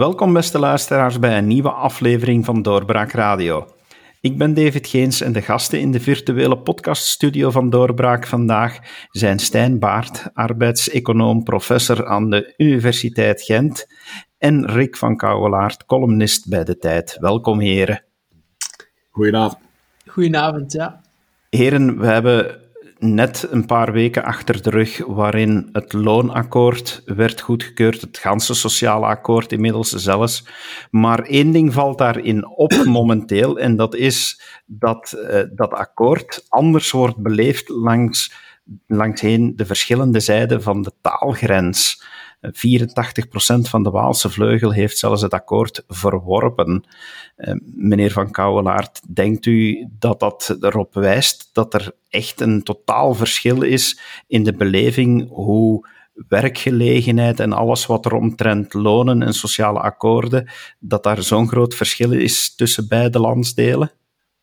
Welkom beste luisteraars bij een nieuwe aflevering van Doorbraak Radio. Ik ben David Geens en de gasten in de virtuele podcaststudio van Doorbraak vandaag zijn Stijn Baart, arbeidseconoom, professor aan de Universiteit Gent, en Rick van Kouwelaert, columnist bij De Tijd. Welkom heren. Goedenavond. Goedenavond, ja. Heren, we hebben net een paar weken achter de rug waarin het loonakkoord werd goedgekeurd, het ganse sociale akkoord inmiddels zelfs. Maar één ding valt daarin op momenteel en dat is dat uh, dat akkoord anders wordt beleefd langs, langsheen de verschillende zijden van de taalgrens. 84% van de Waalse vleugel heeft zelfs het akkoord verworpen. Eh, meneer Van Kouwelaert, denkt u dat dat erop wijst dat er echt een totaal verschil is in de beleving hoe werkgelegenheid en alles wat er omtrent lonen en sociale akkoorden, dat daar zo'n groot verschil is tussen beide landsdelen?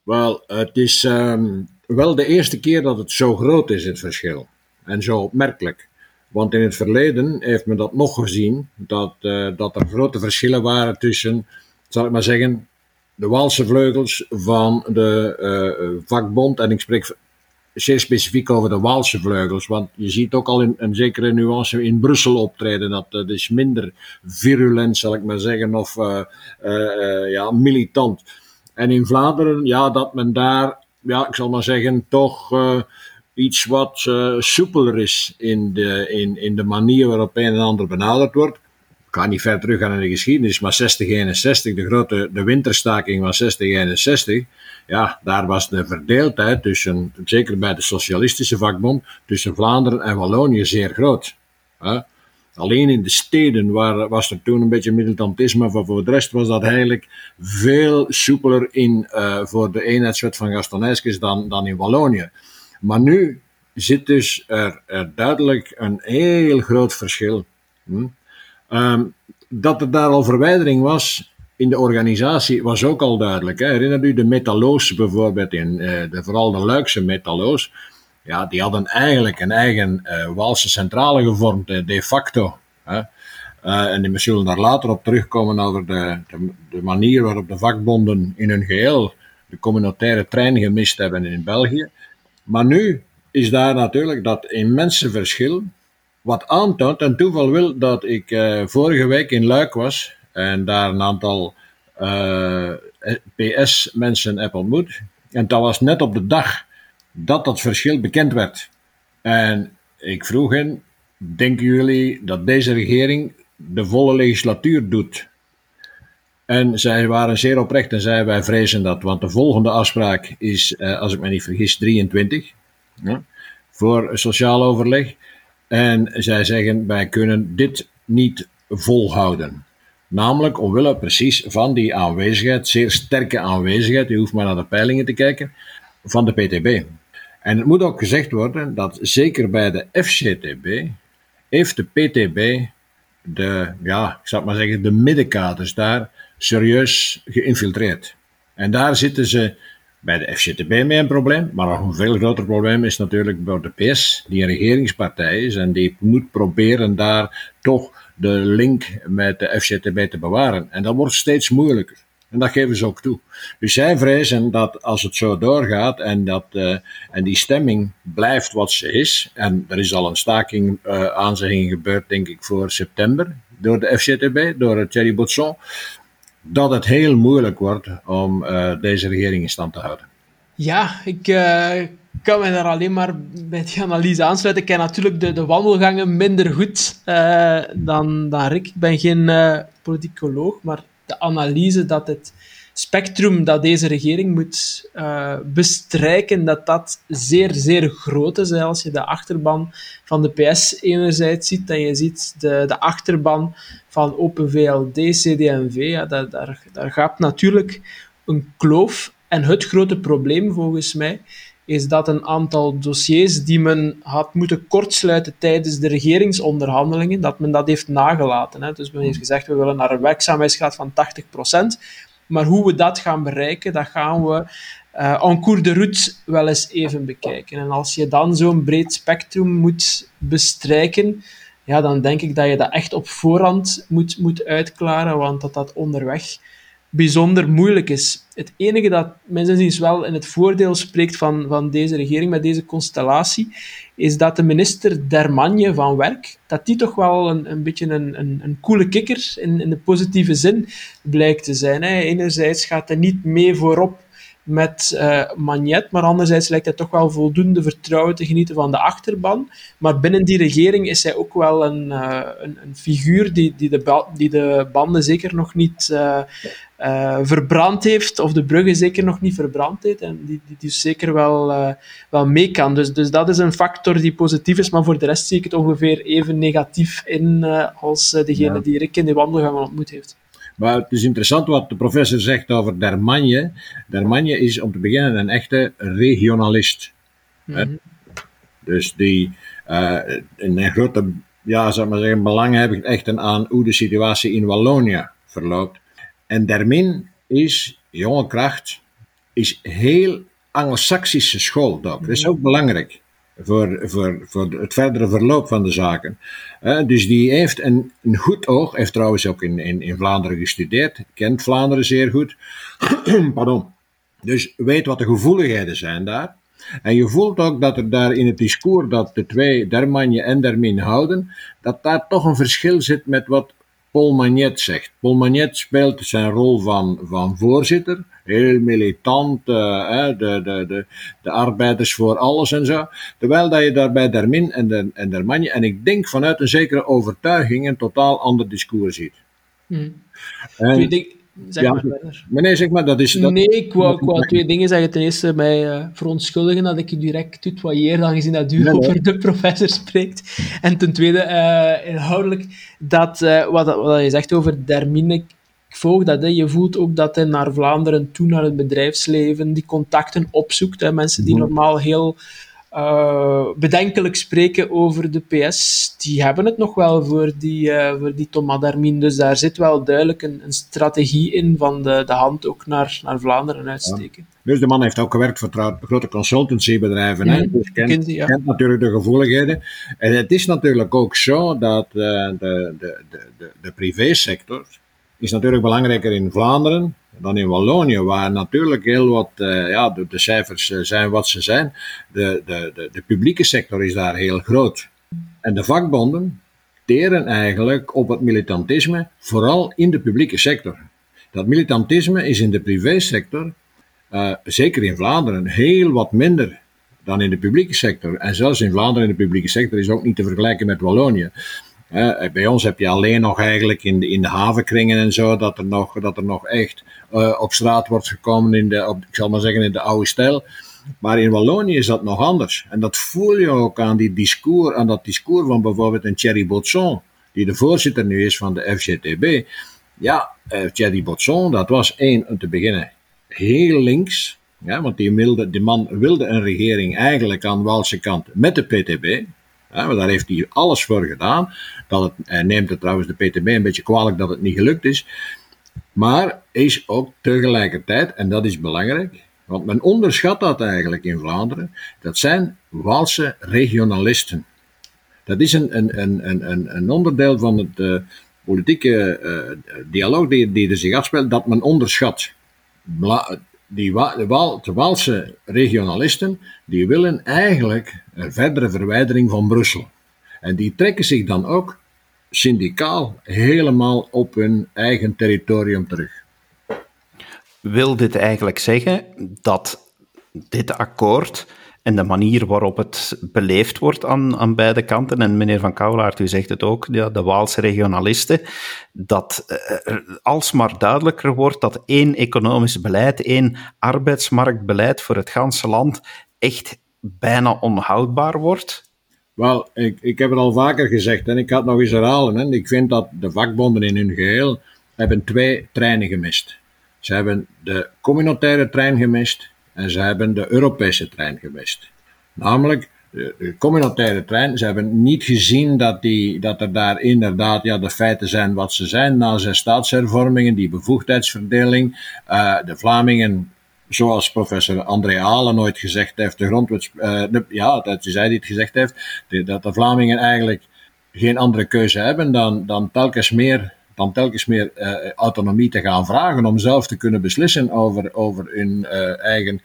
Wel, het is um, wel de eerste keer dat het zo groot is, het verschil. En zo opmerkelijk. Want in het verleden heeft men dat nog gezien, dat, uh, dat er grote verschillen waren tussen, zal ik maar zeggen, de Waalse vleugels van de uh, vakbond. En ik spreek zeer specifiek over de Waalse vleugels. Want je ziet ook al in, een zekere nuance in Brussel optreden. Dat, dat is minder virulent, zal ik maar zeggen, of uh, ja, militant. En in Vlaanderen, ja, dat men daar, ja, ik zal maar zeggen, toch iets wat uh, soepeler is in de, in, in de manier waarop een en ander benaderd wordt. Ik ga niet ver terug gaan in de geschiedenis, maar 60-61, de grote de winterstaking van 60-61, ja, daar was de verdeeldheid tussen, zeker bij de socialistische vakbond, tussen Vlaanderen en Wallonië zeer groot. Hè? Alleen in de steden waar, was er toen een beetje militantisme, maar voor de rest was dat eigenlijk veel soepeler in, uh, voor de eenheidswet van Gaston dan, dan in Wallonië. Maar nu zit dus er, er duidelijk een heel groot verschil. Hm? Um, dat er daar al verwijdering was in de organisatie was ook al duidelijk. Hè. U de metalloos bijvoorbeeld, in, uh, de, vooral de Luikse metalloos. Ja, die hadden eigenlijk een eigen uh, Waalse centrale gevormd, de facto. Hè. En we zullen daar later op terugkomen over de, de, manier waarop de vakbonden in hun geheel de communautaire trein gemist hebben in België. Maar nu is daar natuurlijk dat immense verschil, wat aantoont, en toeval wil dat ik uh, vorige week in Luik was en daar een aantal eh, PS-mensen heb ontmoet. En dat was net op de dag dat dat verschil bekend werd. En ik vroeg hen, denken jullie dat deze regering de volle legislatuur doet? En zij waren zeer oprecht en zeiden wij vrezen dat, want de volgende afspraak is, uh, als ik me niet vergis, 23 ja, voor sociaal overleg. En zij zeggen wij kunnen dit niet volhouden. Namelijk omwille precies van die aanwezigheid, zeer sterke aanwezigheid, u hoeft maar naar de peilingen te kijken, van de PTB. En het moet ook gezegd worden dat zeker bij de FCTB heeft de PTB de, ja, ik zou maar zeggen, de middenkaders daar serieus geïnfiltreerd. En daar zitten ze bij de FCTB mee een probleem, maar nog een veel groter probleem is natuurlijk bij de PS, die een regeringspartij is en die moet proberen daar toch de link met de FCTB te bewaren. En dat wordt steeds moeilijker. En dat geven ze ook toe. Dus zij vrezen dat als het zo doorgaat en, dat, uh, en die stemming blijft wat ze is, en er is al een staking uh, gebeurd, denk ik, voor september door de FCTB, door Thierry Botson, dat het heel moeilijk wordt om uh, deze regering in stand te houden. Ja, ik kan me daar alleen maar bij die analyse aansluiten. Ik ken natuurlijk de, de wandelgangen minder goed dan, dan Rick. Ik ben geen politicoloog, maar de analyse dat het spectrum dat deze regering moet uh, bestrijken, dat dat zeer, zeer groot is. Als je de achterban van de PS enerzijds ziet en je ziet de, de achterban van Open VLD, CD&V, ja, daar, daar, daar gaat natuurlijk een kloof. En het grote probleem volgens mij is dat een aantal dossiers die men had moeten kortsluiten tijdens de regeringsonderhandelingen, dat men dat heeft nagelaten. Hè. Dus men heeft gezegd, we willen naar een werkzaamheidsgraad van 80%. Maar hoe we dat gaan bereiken, dat gaan we uh, en cours de route wel eens even bekijken. En als je dan zo'n breed spectrum moet bestrijken, ja, dan denk ik dat je dat echt op voorhand moet, moet uitklaren, want dat dat onderweg bijzonder moeilijk is. Het enige dat mensen inziens wel in het voordeel spreekt van, van deze regering met deze constellatie, is dat de minister Dermanje van Werk, dat die toch wel een, een beetje een, een, een coole kikker in, in de positieve zin blijkt te zijn. Hè. Enerzijds gaat hij niet mee voorop met uh, Magnet, maar anderzijds lijkt hij toch wel voldoende vertrouwen te genieten van de achterban. Maar binnen die regering is hij ook wel een, uh, een, een, figuur die, die, de die de banden zeker nog niet uh, verbrand heeft, of de bruggen zeker nog niet verbrand heeft, en die, die, die zeker wel, wel mee kan. Dus, dus dat is een factor die positief is, maar voor de rest zie ik het ongeveer even negatief in als degene ja. die Rick in de wandelgang ontmoet heeft. Maar het is interessant wat de professor zegt over Dermanje. Dermanje is om te beginnen een echte regionalist. Mm -hmm. Dus die een grote ja, zeg maar zeggen, belang hebben echt aan hoe de situatie in Wallonië verloopt. En Dermin is, jonge kracht, is heel Anglo-Saxische school. Dat is ook belangrijk voor, voor, voor het verdere verloop van de zaken. Uh, dus die heeft een, een goed oog, heeft trouwens ook in, in, in Vlaanderen gestudeerd, kent Vlaanderen zeer goed. Pardon. Dus weet wat de gevoeligheden zijn daar. En je voelt ook dat er daar in het discours dat de twee, Dermanje en Dermin, houden, dat daar toch een verschil zit met wat Paul Magnet zegt. Paul Magnet speelt zijn rol van, van voorzitter, heel militant, uh, de, de, de, de arbeiders voor alles en zo. Terwijl dat je daar bij Dermin en, de, en Dermanje, en ik denk vanuit een zekere overtuiging, een totaal ander discours ziet. Hmm. En, Zeg ja, maar, nee, zeg maar, dat is... Dat, nee, ik wou, ik wou twee dingen zeggen. Ten eerste mij uh, verontschuldigen dat ik je direct tutoyeer, aangezien dat u over de professor spreekt. En ten tweede, uh, inhoudelijk, dat, uh, wat, wat je zegt over Dermine, ik volg dat. Hè. Je voelt ook dat hij naar Vlaanderen toe, naar het bedrijfsleven, die contacten opzoekt. Hè. Mensen die normaal heel uh, bedenkelijk spreken over de PS, die hebben het nog wel voor die, uh, voor die Thomas Darmin. Dus daar zit wel duidelijk een, een strategie in van de, de hand ook naar, naar Vlaanderen uitsteken. Ja. Dus de man heeft ook gewerkt voor grote consultancybedrijven. -hmm. Dus kent, ja. kent, natuurlijk de gevoeligheden. En het is natuurlijk ook zo dat uh, de, de, de, de, de privésector is natuurlijk belangrijker in Vlaanderen dan in Wallonië, waar natuurlijk heel wat, uh, ja, de, cijfers uh, zijn wat ze zijn. De, de, de, de, publieke sector is daar heel groot. En de vakbonden teren eigenlijk op het militantisme, vooral in de publieke sector. Dat militantisme is in de privésector, uh, zeker in Vlaanderen, heel wat minder dan in de publieke sector. En zelfs in Vlaanderen in de publieke sector is ook niet te vergelijken met Wallonië. Bij ons heb je alleen nog eigenlijk in de, in de havenkringen en zo, dat er nog, dat er nog echt uh, op straat wordt gekomen in de, op, ik zal maar zeggen, in de oude stijl. Maar in Wallonië is dat nog anders. En dat voel je ook aan, die discours, aan dat discours van bijvoorbeeld een Thierry Botson, die de voorzitter nu is van de FGTB. Ja, uh, Thierry Botson, dat was één, om te beginnen, heel links. Ja, want die, wilde, die man wilde een regering eigenlijk aan de kant met de PTB. Daar heeft hij alles voor gedaan. Dat het, hij neemt het trouwens de PTB een beetje kwalijk dat het niet gelukt is. Maar is ook tegelijkertijd, en dat is belangrijk, want men onderschat dat eigenlijk in Vlaanderen, dat zijn Waalse regionalisten. Dat is een, een, een, een, een onderdeel van het uh, politieke uh, dialoog die, die er zich afspeelt, dat men onderschat. Die de, Waal, de Waalse regionalisten, die willen eigenlijk een verdere verwijdering van Brussel. En die trekken zich dan ook syndicaal helemaal op hun eigen territorium terug. Wil dit eigenlijk zeggen dat dit akkoord en de manier waarop het beleefd wordt aan, aan beide kanten, en meneer Van Kouwelaert, u zegt het ook, ja, de Waalse regionalisten, dat uh, alsmaar duidelijker wordt dat één economisch beleid, één arbeidsmarktbeleid voor het ganse land echt bijna onhoudbaar wordt? Wel, ik, ik heb het al vaker gezegd en ik ga het nog eens herhalen. Hè. Ik vind dat de vakbonden in hun geheel hebben twee treinen gemist. Ze hebben de communautaire trein gemist en ze hebben de Europese trein gemist. Namelijk, de, communautaire trein, ze hebben niet gezien dat, die, dat er daar inderdaad ja, de feiten zijn wat ze zijn na zes staatshervormingen, die bevoegdheidsverdeling. Uh, de Vlamingen zoals professor André Halen nooit gezegd heeft, de grondwets, uh, de, ja, dat hij die het gezegd heeft, dat de Vlamingen eigenlijk geen andere keuze hebben dan, dan telkens meer, dan telkens meer uh, autonomie te gaan vragen om zelf te kunnen beslissen over, over hun uh, eigen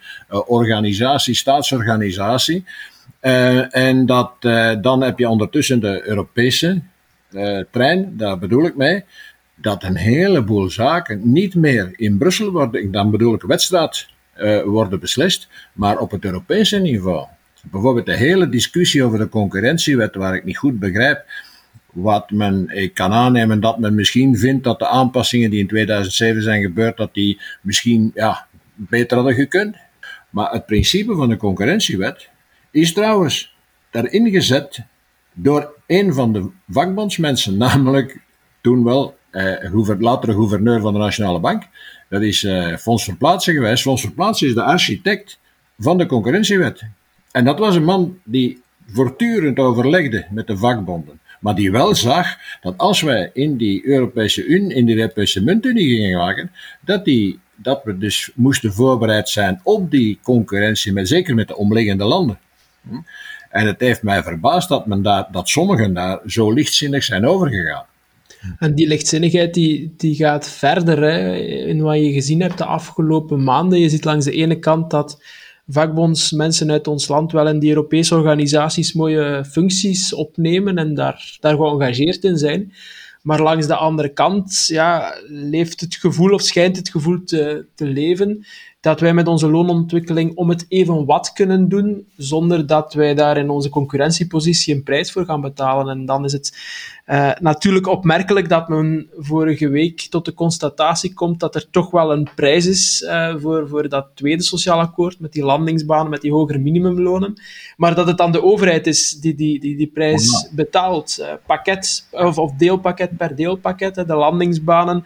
organisatie, staatsorganisatie. en dat, dan heb je ondertussen de Europese trein, daar bedoel ik mee, dat een heleboel zaken niet meer in Brussel worden, dan bedoel ik wedstrijd, worden beslist, maar op het Europese niveau. Bijvoorbeeld de hele discussie over de concurrentiewet, waar ik niet goed begrijp wat men, ik kan aannemen dat men misschien vindt dat de aanpassingen die in 2007 zijn gebeurd, dat die misschien ja, beter hadden gekund. Maar het principe van de concurrentiewet is trouwens daarin gezet door een van de vakbondsmensen, namelijk toen wel eh, latere gouverneur van de Nationale Bank. Dat is eh, Verplaatsen geweest. Fons Verplaatsen is de architect van de concurrentiewet. En dat was een man die voortdurend overlegde met de vakbonden. Maar die wel zag dat als wij in die Europese Unie, in die Europese muntunie gingen maken, dat, die, dat we dus moesten voorbereid zijn op die concurrentie, met, zeker met de omliggende landen. Hm? En het heeft mij verbaasd dat, men daar, dat sommigen daar zo lichtzinnig zijn overgegaan. En die lichtzinnigheid die, die gaat verder hè, in wat je gezien hebt de afgelopen maanden. Je ziet langs de ene kant dat vakbondsmensen uit ons land wel in die Europese organisaties mooie functies opnemen en daar, daar geëngageerd in zijn. Maar langs de andere kant ja, leeft het gevoel, of schijnt het gevoel te, te leven, dat wij met onze loonontwikkeling om het even wat kunnen doen, zonder dat wij daar in onze concurrentiepositie een prijs voor gaan betalen. En dan is het uh, natuurlijk opmerkelijk dat men vorige week tot de constatatie komt dat er toch wel een prijs is uh, voor, voor dat tweede sociaal akkoord, met die landingsbanen, met die hogere minimumlonen, maar dat het dan de overheid is die die, die, die prijs betaalt. Uh, pakket, of, of deelpakket per deelpakket, de landingsbanen,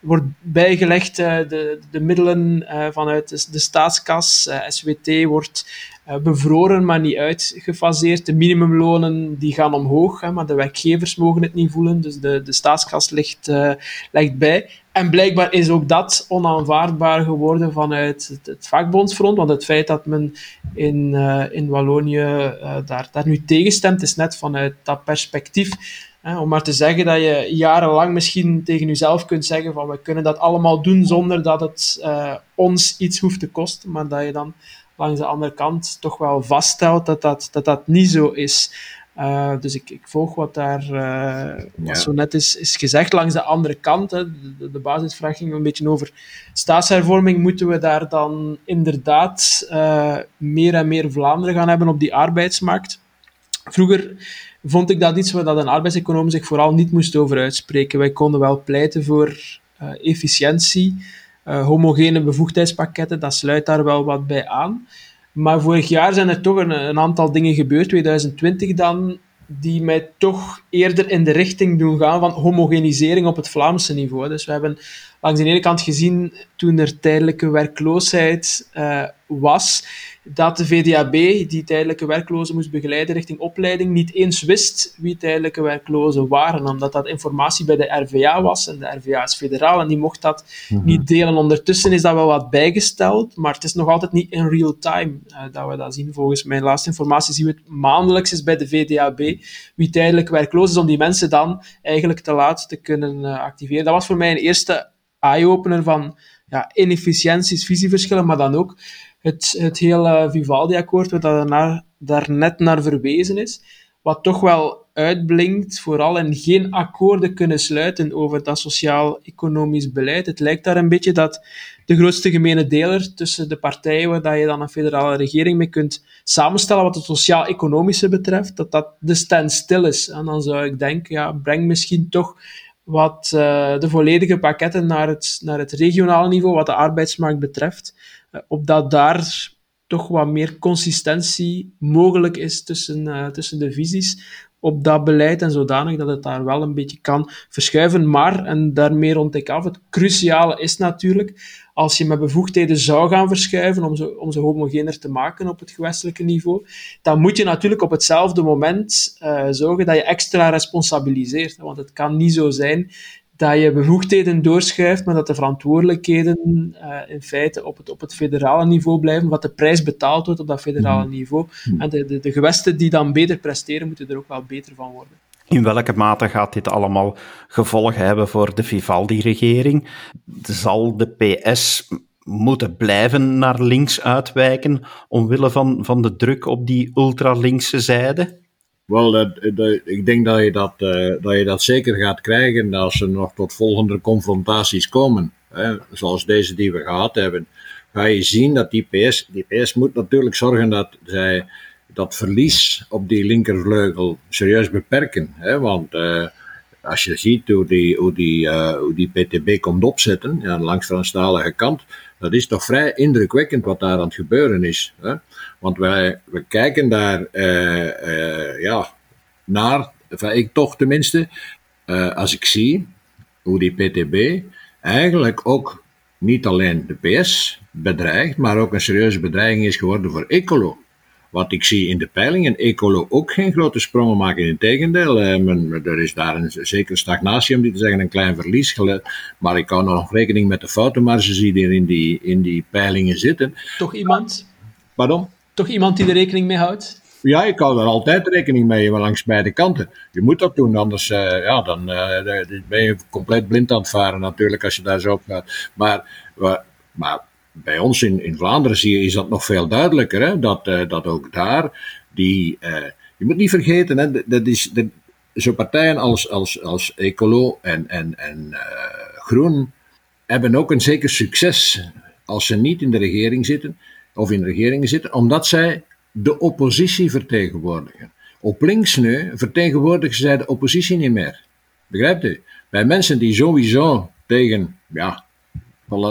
wordt bijgelegd de, de middelen vanuit de, staatskas, SWT wordt bevroren, maar niet uitgefaseerd. De minimumlonen die gaan omhoog, hè, maar de werkgevers mogen het niet voelen, dus de, de staatskas ligt, ligt bij. En blijkbaar is ook dat onaanvaardbaar geworden vanuit het, vakbondsfront, want het feit dat men in, in Wallonië daar, daar nu tegenstemt, is net vanuit dat perspectief. Hè, om maar te zeggen dat je jarenlang misschien tegen jezelf kunt zeggen van we kunnen dat allemaal doen zonder dat het ons iets hoeft te kosten, maar dat je dan langs de andere kant toch wel vaststelt dat dat, dat, dat niet zo is. Uh, dus ik, ik, volg wat daar uh, wat zo net is, is gezegd. Langs de andere kant, hè, de, de, basisvraag ging een beetje over staatshervorming. Moeten we daar dan inderdaad uh, meer en meer Vlaanderen gaan hebben op die arbeidsmarkt? Vroeger vond ik dat iets waar een arbeidseconoom zich vooral niet moest over uitspreken. Wij konden wel pleiten voor efficiëntie, uh, homogene bevoegdheidspakketten, dat sluit daar wel wat bij aan. Maar vorig jaar zijn er toch een, een aantal dingen gebeurd, 2020 dan, die mij toch eerder in de richting doen gaan van homogenisering op het Vlaamse niveau. Dus we hebben langs de ene kant gezien, toen er tijdelijke werkloosheid uh, was, dat de VDAB, die tijdelijke werklozen moest begeleiden richting opleiding, niet eens wist wie tijdelijke werklozen waren, omdat dat informatie bij de RVA was, en de RVA is federaal, en die mocht dat mhm. niet delen. Ondertussen is dat wel wat bijgesteld, maar het is nog altijd niet in real time uh, dat we dat zien. Volgens mijn laatste informatie zien we het maandelijks is bij de VDAB wie tijdelijk werkloos is, om die mensen dan eigenlijk te laat te kunnen uh, activeren. Dat was voor mij een eerste eye-opener van ja, inefficiënties, visieverschillen, maar dan ook het, het hele Vivaldi-akkoord, wat daar, net naar verwezen is, wat toch wel uitblinkt, vooral in geen akkoorden kunnen sluiten over dat sociaal-economisch beleid. Het lijkt daar een beetje dat de grootste gemene deler tussen de partijen waar je dan een federale regering mee kunt samenstellen wat het sociaal-economische betreft, dat dat de standstill is. En dan zou ik denken, ja, breng misschien toch wat uh, de volledige pakketten naar het, naar het regionale niveau, wat de arbeidsmarkt betreft, uh, opdat daar toch wat meer consistentie mogelijk is tussen, uh, tussen de visies op dat beleid en zodanig dat het daar wel een beetje kan verschuiven. Maar, en daarmee rond ik af, het cruciale is natuurlijk, als je met bevoegdheden zou gaan verschuiven om ze, om ze homogener te maken op het gewestelijke niveau, dan moet je natuurlijk op hetzelfde moment uh, zorgen dat je extra responsabiliseert. Want het kan niet zo zijn dat je bevoegdheden doorschuift, maar dat de verantwoordelijkheden uh, in feite op het, op het federale niveau blijven, wat de prijs betaald wordt op dat federale mhm. niveau. En de, de, de gewesten die dan beter presteren, moeten er ook wel beter van worden. In welke mate gaat dit allemaal gevolgen hebben voor de Vivaldi-regering? Zal de PS moeten blijven naar links uitwijken omwille van, van de druk op die ultralinkse zijde? Wel, ik denk dat je dat, uh, dat je dat zeker gaat krijgen als er nog tot volgende confrontaties komen. Hè, zoals deze die we gehad hebben. Ga je zien dat die PS, die PS moet natuurlijk zorgen dat zij dat verlies op die linkervleugel serieus beperken. Hè, want uh, als je ziet hoe die, hoe die, uh, hoe die PTB komt opzetten, ja, langs de Franstalige kant, dat is toch vrij indrukwekkend wat daar aan het gebeuren is. Hè? Want wij, we kijken daar uh, ja, naar, enfin, ik toch tenminste, als ik zie hoe die PTB eigenlijk ook niet alleen de PS bedreigt, maar ook een serieuze bedreiging is geworden voor Ecolo. Wat ik zie in de peilingen, Ecolo ook geen grote sprongen maken. Integendeel, eh, men, er is daar een zekere stagnatie, om die te zeggen, een klein verlies. Maar ik hou nog rekening met de foutenmarges die er in die, in die peilingen zitten. Toch iemand? Pardon? Toch iemand die er rekening mee houdt? Ja, ik hou er altijd rekening mee, maar langs beide kanten. Je moet dat doen, anders uh, ja, dan uh, ben je compleet blind aan het varen natuurlijk als je daar zo op gaat. Maar, maar bij ons in, in Vlaanderen zie je, is dat nog veel duidelijker. Hè? Dat, uh, dat ook daar die. Uh, je moet niet vergeten, hè, dat is. Dat, zo partijen als, als, als Ecolo en, en, en uh, Groen hebben ook een zeker succes als ze niet in de regering zitten, of in de regeringen zitten, omdat zij de oppositie vertegenwoordigen. Op links nu vertegenwoordigen zij de oppositie niet meer. Begrijpt u? Bij mensen die sowieso tegen, ja,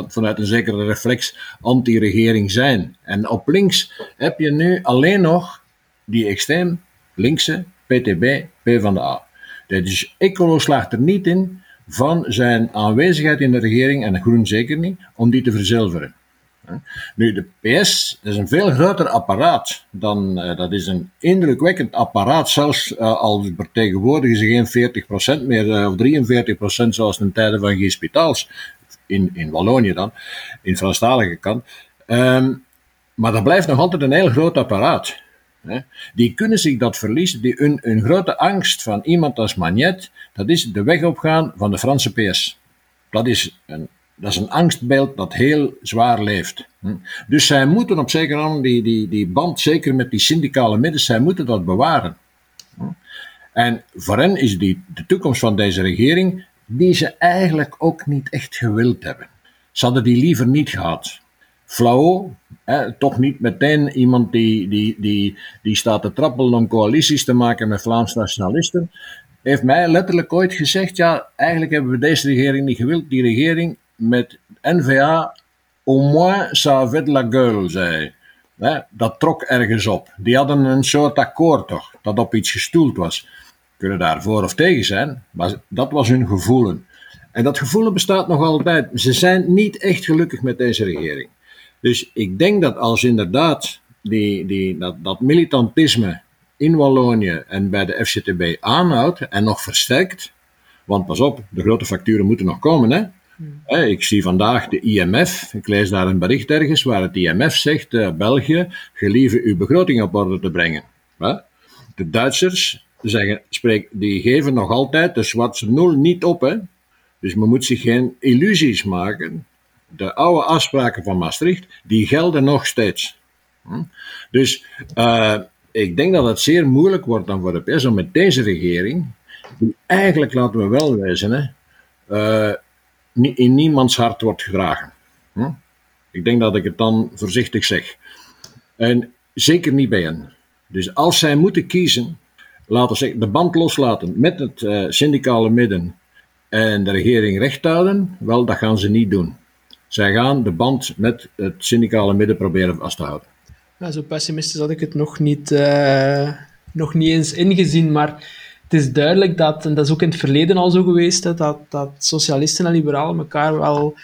vanuit een zekere reflex anti-regering zijn. En op links heb je nu alleen nog die extreem linkse PTB, P van de A. Dus Ecolo slaagt er niet in van zijn aanwezigheid in de regering, en de Groen zeker niet, om die te verzilveren. Nu, de PS is een veel groter apparaat dan, uh, dat is een indrukwekkend apparaat, zelfs uh, al vertegenwoordigen ze geen 40% meer, uh, of 43% zoals in tijden van Guy Spitaals in, in Wallonië dan, in de Franstalige kant. Um, maar dat blijft nog altijd een heel groot apparaat. Hè. Die kunnen zich dat verliezen. Die, een, een grote angst van iemand als Magnet, dat is de weg opgaan van de Franse PS. Dat is een, dat is een angstbeeld dat heel zwaar leeft. Dus zij moeten op zekere manier die, die, die band, zeker met die syndicale middelen, zij moeten dat bewaren. En voor hen is die, de toekomst van deze regering die ze eigenlijk ook niet echt gewild hebben. Ze hadden die liever niet gehad. Flauw, hè, toch niet meteen iemand die, die, die, die staat te trappelen om coalities te maken met Vlaams nationalisten, heeft mij letterlijk ooit gezegd, ja, eigenlijk hebben we deze regering niet gewild. Die regering met N-VA, au moins ça avait la gueule, zei hè, Dat trok ergens op. Die hadden een soort akkoord toch, dat op iets gestoeld was kunnen daar voor of tegen zijn, maar dat was hun gevoelen. En dat gevoelen bestaat nog altijd. Ze zijn niet echt gelukkig met deze regering. Dus ik denk dat als inderdaad die, die, dat, dat militantisme in Wallonië en bij de FCTB aanhoudt en nog versterkt, want pas op, de grote facturen moeten nog komen, hè? Hmm. Ik zie vandaag de IMF, ik lees daar een bericht ergens waar het IMF zegt, uh, België, gelieve uw begroting op orde te brengen. De Duitsers zeggen, spreek, die geven nog altijd de zwarte nul niet op. Hè? Dus men moet zich geen illusies maken. De oude afspraken van Maastricht, die gelden nog steeds. Hm? Dus uh, ik denk dat het zeer moeilijk wordt dan voor de PS om met deze regering, die eigenlijk, laten we wel wezen, hè, uh, in niemands hart wordt gedragen. Hm? Ik denk dat ik het dan voorzichtig zeg. En zeker niet bij hen. Dus als zij moeten kiezen, laten zeggen, de band loslaten met het uh, syndicale midden en de regering recht houden, wel, dat gaan ze niet doen. Zij gaan de band met het syndicale midden proberen vast te houden. Zo pessimistisch had ik het nog niet, uh, nog niet eens ingezien, maar het is duidelijk dat, en dat is ook in het verleden al zo geweest, dat, dat socialisten en liberalen elkaar wel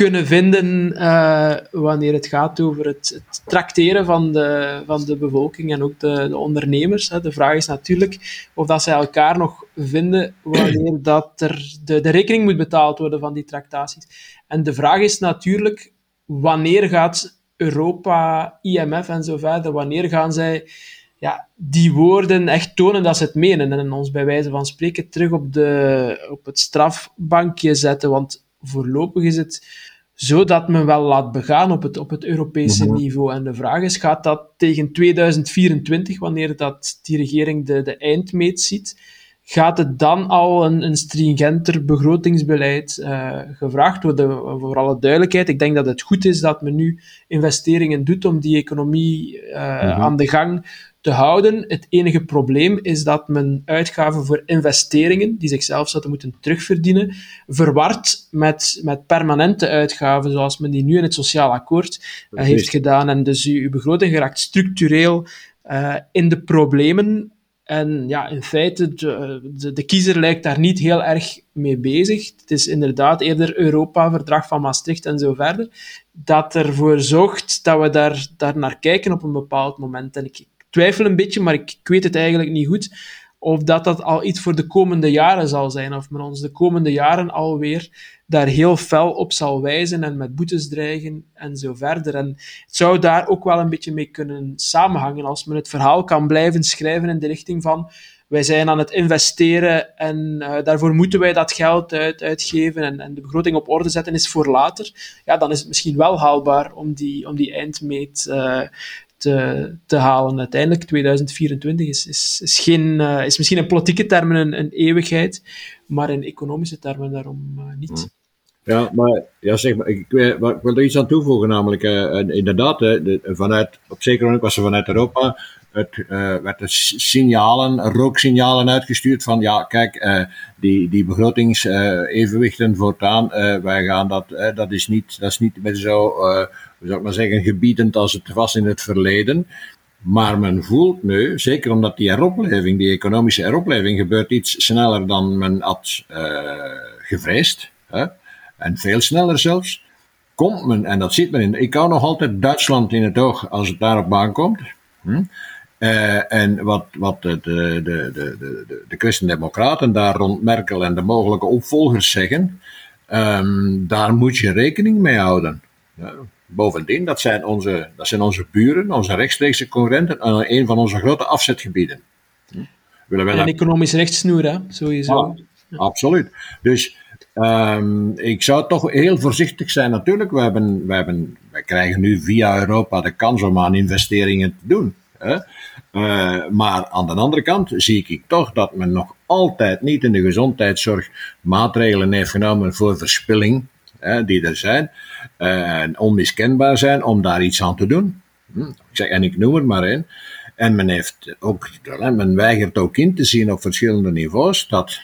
kunnen vinden uh, wanneer het gaat over het, het tracteren van de, van de bevolking en ook de, de ondernemers. Hè. De vraag is natuurlijk of dat zij elkaar nog vinden wanneer dat er de, de rekening moet betaald worden van die tractaties. En de vraag is natuurlijk wanneer gaat Europa, IMF en zo verder, wanneer gaan zij ja, die woorden echt tonen dat ze het menen en ons bij wijze van spreken terug op, de, op het strafbankje zetten. Want voorlopig is het zo dat men wel laat begaan op het, op het Europese mhm. niveau. En de vraag is, gaat dat tegen 2024, wanneer dat die regering de, de eindmeet ziet, gaat het dan al een, een stringenter begrotingsbeleid uh, gevraagd worden? Voor alle duidelijkheid, ik denk dat het goed is dat men nu investeringen doet om die economie uh, aan de gang te houden. Het enige probleem is dat men uitgaven voor investeringen, die zichzelf zouden moeten terugverdienen, verward met, met permanente uitgaven, zoals men die nu in het sociaal akkoord uh, heeft gedaan. En dus uw begroting geraakt structureel in de problemen. En ja, in feite, de, de, kiezer lijkt daar niet heel erg mee bezig. Het is inderdaad eerder Europa, verdrag van Maastricht en zo verder, dat ervoor zorgt dat we daar, daar naar kijken op een bepaald moment. En ik, twijfel een beetje, maar ik, ik, weet het eigenlijk niet goed. Of dat dat al iets voor de komende jaren zal zijn. Of men ons de komende jaren alweer daar heel fel op zal wijzen en met boetes dreigen en zo verder. En het zou daar ook wel een beetje mee kunnen samenhangen als men het verhaal kan blijven schrijven in de richting van wij zijn aan het investeren en uh, daarvoor moeten wij dat geld uit, uitgeven en, en, de begroting op orde zetten is voor later. Ja, dan is het misschien wel haalbaar om die, om die eindmeet uh, te, te halen. Uiteindelijk, 2024 is, is, geen, uh, is misschien in politieke termen een, een, eeuwigheid, maar in economische termen daarom niet. Ja, maar, ja, zeg maar ik, ik, wil er iets aan toevoegen, namelijk uh, inderdaad, de, vanuit, op zekere moment was er vanuit Europa het, uh, werd er signalen, rooksignalen uitgestuurd van ja, kijk, die, die begrotingsevenwichten voortaan, wij gaan dat, dat is niet, dat is niet meer zo zou ik maar zeggen, gebiedend als het was in het verleden. Maar men voelt nu, zeker omdat die heropleving, die economische heropleving, gebeurt iets sneller dan men had gevreesd. Hè? En veel sneller zelfs. Komt men, en dat ziet men in. Ik hou nog altijd Duitsland in het oog als het daarop aankomt. Hm? Uh, en wat, wat de, de, de, de, de, de christendemocraten daar rond Merkel en de mogelijke opvolgers zeggen, um, daar moet je rekening mee houden. Ja. Bovendien, dat zijn onze, dat zijn onze buren, onze rechtstreekse concurrenten en een van onze grote afzetgebieden. Willen wij en een economisch rechtssnoer, hè? sowieso. Ja, absoluut. Dus um, ik zou toch heel voorzichtig zijn. Natuurlijk, we, hebben, we, hebben, wij krijgen nu via Europa de kans om aan investeringen te doen. Hè? Uh, maar aan de andere kant zie ik toch dat men nog altijd niet in de gezondheidszorg maatregelen heeft genomen voor verspilling die er zijn, uh, onmiskenbaar zijn om daar iets aan te doen. Hm, ik zeg, en ik noem er maar één. En men, heeft ook, men weigert ook in te zien op verschillende niveaus dat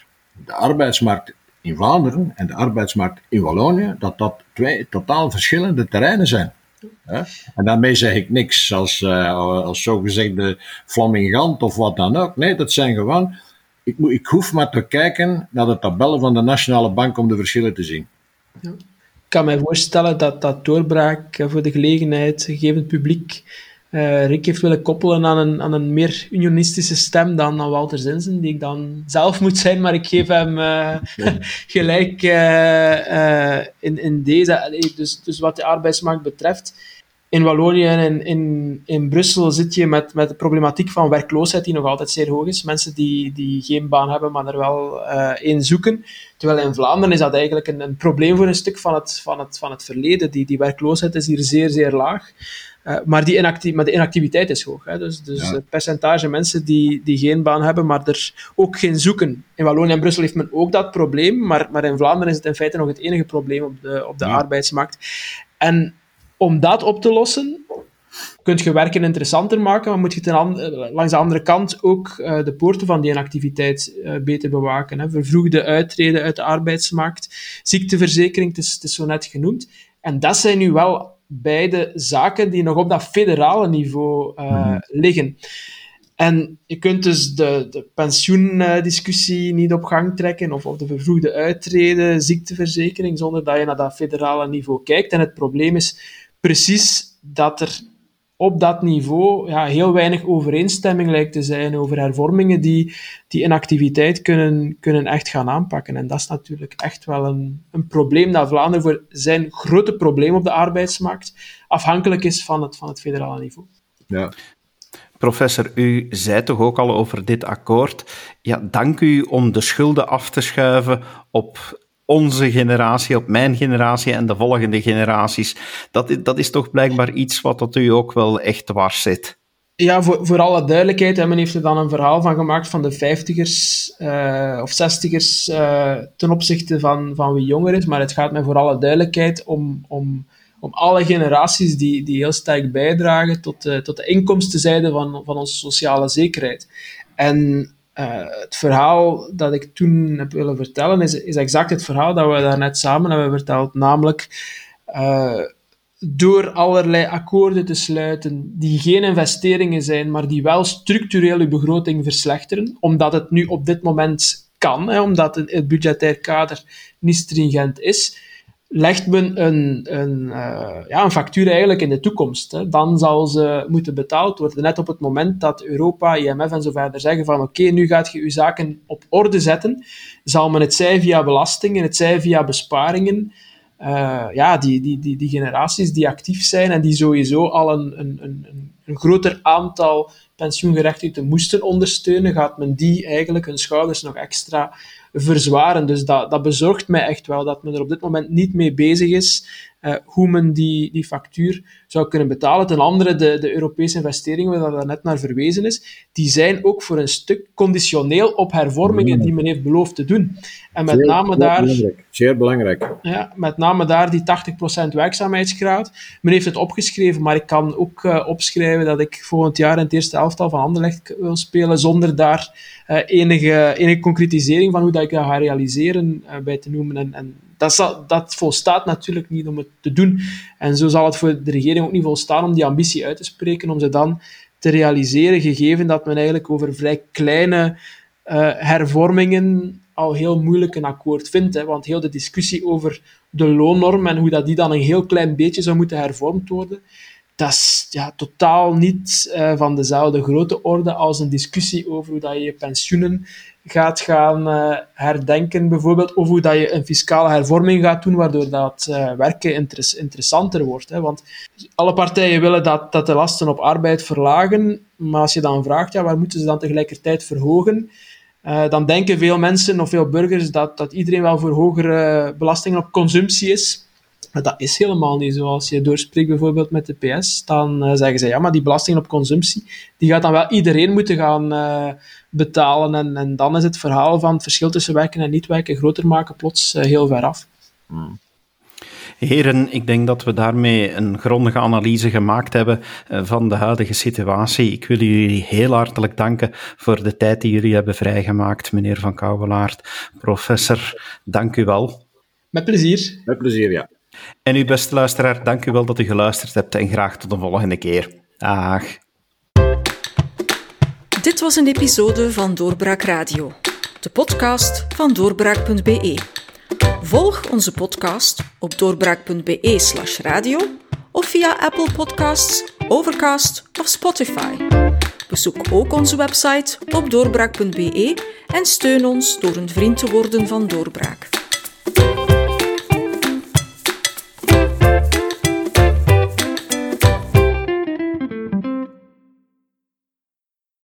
de arbeidsmarkt in Vlaanderen en de arbeidsmarkt in Wallonië, dat dat twee totaal verschillende terreinen zijn. En daarmee zeg ik niks als, uh, als zogezegde flamingant of wat dan ook. Nee, dat zijn gewoon. Ik, moet, ik hoef maar te kijken naar de tabellen van de Nationale Bank om de verschillen te zien. Ja. Ik kan me voorstellen dat dat doorbraak voor de gelegenheid, gegeven het publiek, uh, Rick heeft willen koppelen aan een, aan een meer unionistische stem dan, dan Walter Zinsen, die ik dan zelf moet zijn, maar ik geef hem uh, gelijk uh, in, in deze. Dus, dus wat de arbeidsmarkt betreft, in Wallonië en in, in, Brussel zit je met, met de problematiek van werkloosheid die nog altijd zeer hoog is. Mensen die, die geen baan hebben, maar er wel één zoeken. Terwijl in Vlaanderen is dat eigenlijk een, een probleem voor een stuk van het, van het, van het verleden. Die, die werkloosheid is hier zeer, zeer laag. Uh, maar, die inacti maar de inactiviteit is hoog. Hè. Dus, dus het percentage mensen die, die geen baan hebben, maar er ook geen zoeken. In Wallonië en Brussel heeft men ook dat probleem, maar, maar in Vlaanderen is het in feite nog het enige probleem op de, op de arbeidsmarkt. En om dat op te lossen, kun je werken interessanter maken, maar moet je ten eh, langs de andere kant ook uh, de poorten van die inactiviteit uh, beter bewaken. Hè. Vervroegde uittreden uit de arbeidsmarkt, ziekteverzekering, het is, het is zo net genoemd. En dat zijn nu wel beide zaken die nog op dat federale niveau uh, liggen. En je kunt dus de, de pensioendiscussie niet op gang trekken, of, of de vervroegde uittreden, ziekteverzekering, zonder dat je naar dat federale niveau kijkt. En het probleem is precies dat er op dat niveau ja, heel weinig overeenstemming lijkt te zijn over hervormingen die, die inactiviteit kunnen, kunnen echt gaan aanpakken. En dat is natuurlijk echt wel een, een probleem dat Vlaanderen voor zijn grote probleem op de arbeidsmarkt afhankelijk is van het, van het federale niveau. Ja. Professor, u zei toch ook al over dit akkoord. Ja, dank u om de schulden af te schuiven op onze generatie, op mijn generatie en de volgende generaties. Dat, dat is toch blijkbaar iets wat dat u ook wel echt dwars zit. Ja, voor, voor alle duidelijkheid, men heeft er dan een verhaal van gemaakt van de vijftigers uh, of zestigers uh, ten opzichte van, van wie jonger is. Maar het gaat mij voor alle duidelijkheid om, om, om alle generaties die, die heel sterk bijdragen tot tot de inkomstenzijde van, van onze sociale zekerheid. En uh, het verhaal dat ik toen heb willen vertellen, is, is exact het verhaal dat we daarnet samen hebben verteld. Namelijk, uh, door allerlei akkoorden te sluiten die geen investeringen zijn, maar die wel structureel uw begroting verslechteren, omdat het nu op dit moment kan, hè, omdat het, budgetair kader niet stringent is, legt men een, een, uh, ja, een factuur eigenlijk in de toekomst. Hè. Dan zal ze moeten betaald worden. Net op het moment dat Europa, IMF en zo verder zeggen van oké, nu gaat je je zaken op orde zetten, zal men het zij via belastingen, het zij via besparingen, uh, ja, die, die, die, die generaties die actief zijn en die sowieso al een, een, een, een groter aantal pensioengerechtigden moesten ondersteunen, gaat men die eigenlijk hun schouders nog extra verzwaren. Dus dat, dat bezorgt mij echt wel dat men er op dit moment niet mee bezig is hoe men die, die factuur zou kunnen betalen. Ten andere, de, de Europese investeringen, waar dat net naar verwezen is, die zijn ook voor een stuk conditioneel op hervormingen die men heeft beloofd te doen. En met Zeer name daar... belangrijk. Zeer belangrijk. Ja, met name daar die 80% werkzaamheidsgraad. Men heeft het opgeschreven, maar ik kan ook uh, opschrijven dat ik volgend jaar in het eerste elftal van Anderlecht wil spelen, zonder daar uh, enige, enige concretisering van hoe dat ik dat ga realiseren uh, bij te noemen. En, en dat, zal, dat volstaat natuurlijk niet om het te doen. En zo zal het voor de regering ook niet volstaan om die ambitie uit te spreken, om ze dan te realiseren, gegeven dat men eigenlijk over vrij kleine uh, hervormingen al heel moeilijk een akkoord vindt. Hè? Want heel de discussie over de loonnorm en hoe dat die dan een heel klein beetje zou moeten hervormd worden, dat is ja, totaal niet uh, van dezelfde grote orde als een discussie over hoe dat je je pensioenen gaat gaan uh, herdenken, bijvoorbeeld, of hoe dat je een fiscale hervorming gaat doen, waardoor dat uh, werken interess interessanter wordt. Hè? Want alle partijen willen dat, dat de lasten op arbeid verlagen, maar als je dan vraagt, ja, waar moeten ze dan tegelijkertijd verhogen? Uh, dan denken veel mensen of veel burgers dat, dat iedereen wel voor hogere belastingen op consumptie is. Maar dat is helemaal niet zo. Als je doorspreekt bijvoorbeeld met de PS, dan uh, zeggen ze ja, maar die belasting op consumptie, die gaat dan wel iedereen moeten gaan uh, betalen. En, en dan is het verhaal van het verschil tussen werken en niet werken groter maken plots uh, heel ver af. Hmm. Heren, ik denk dat we daarmee een grondige analyse gemaakt hebben van de huidige situatie. Ik wil jullie heel hartelijk danken voor de tijd die jullie hebben vrijgemaakt, meneer Van Kouwelaert. Professor, dank u wel. Met plezier. Met plezier, ja. En u, beste luisteraar, dank u wel dat u geluisterd hebt en graag tot de volgende keer. Dag. Dit was een episode van Doorbraak Radio, de podcast van doorbraak.be. Volg onze podcast op doorbraak.be/slash radio of via Apple Podcasts, Overcast of Spotify. Bezoek ook onze website op doorbraak.be en steun ons door een vriend te worden van Doorbraak.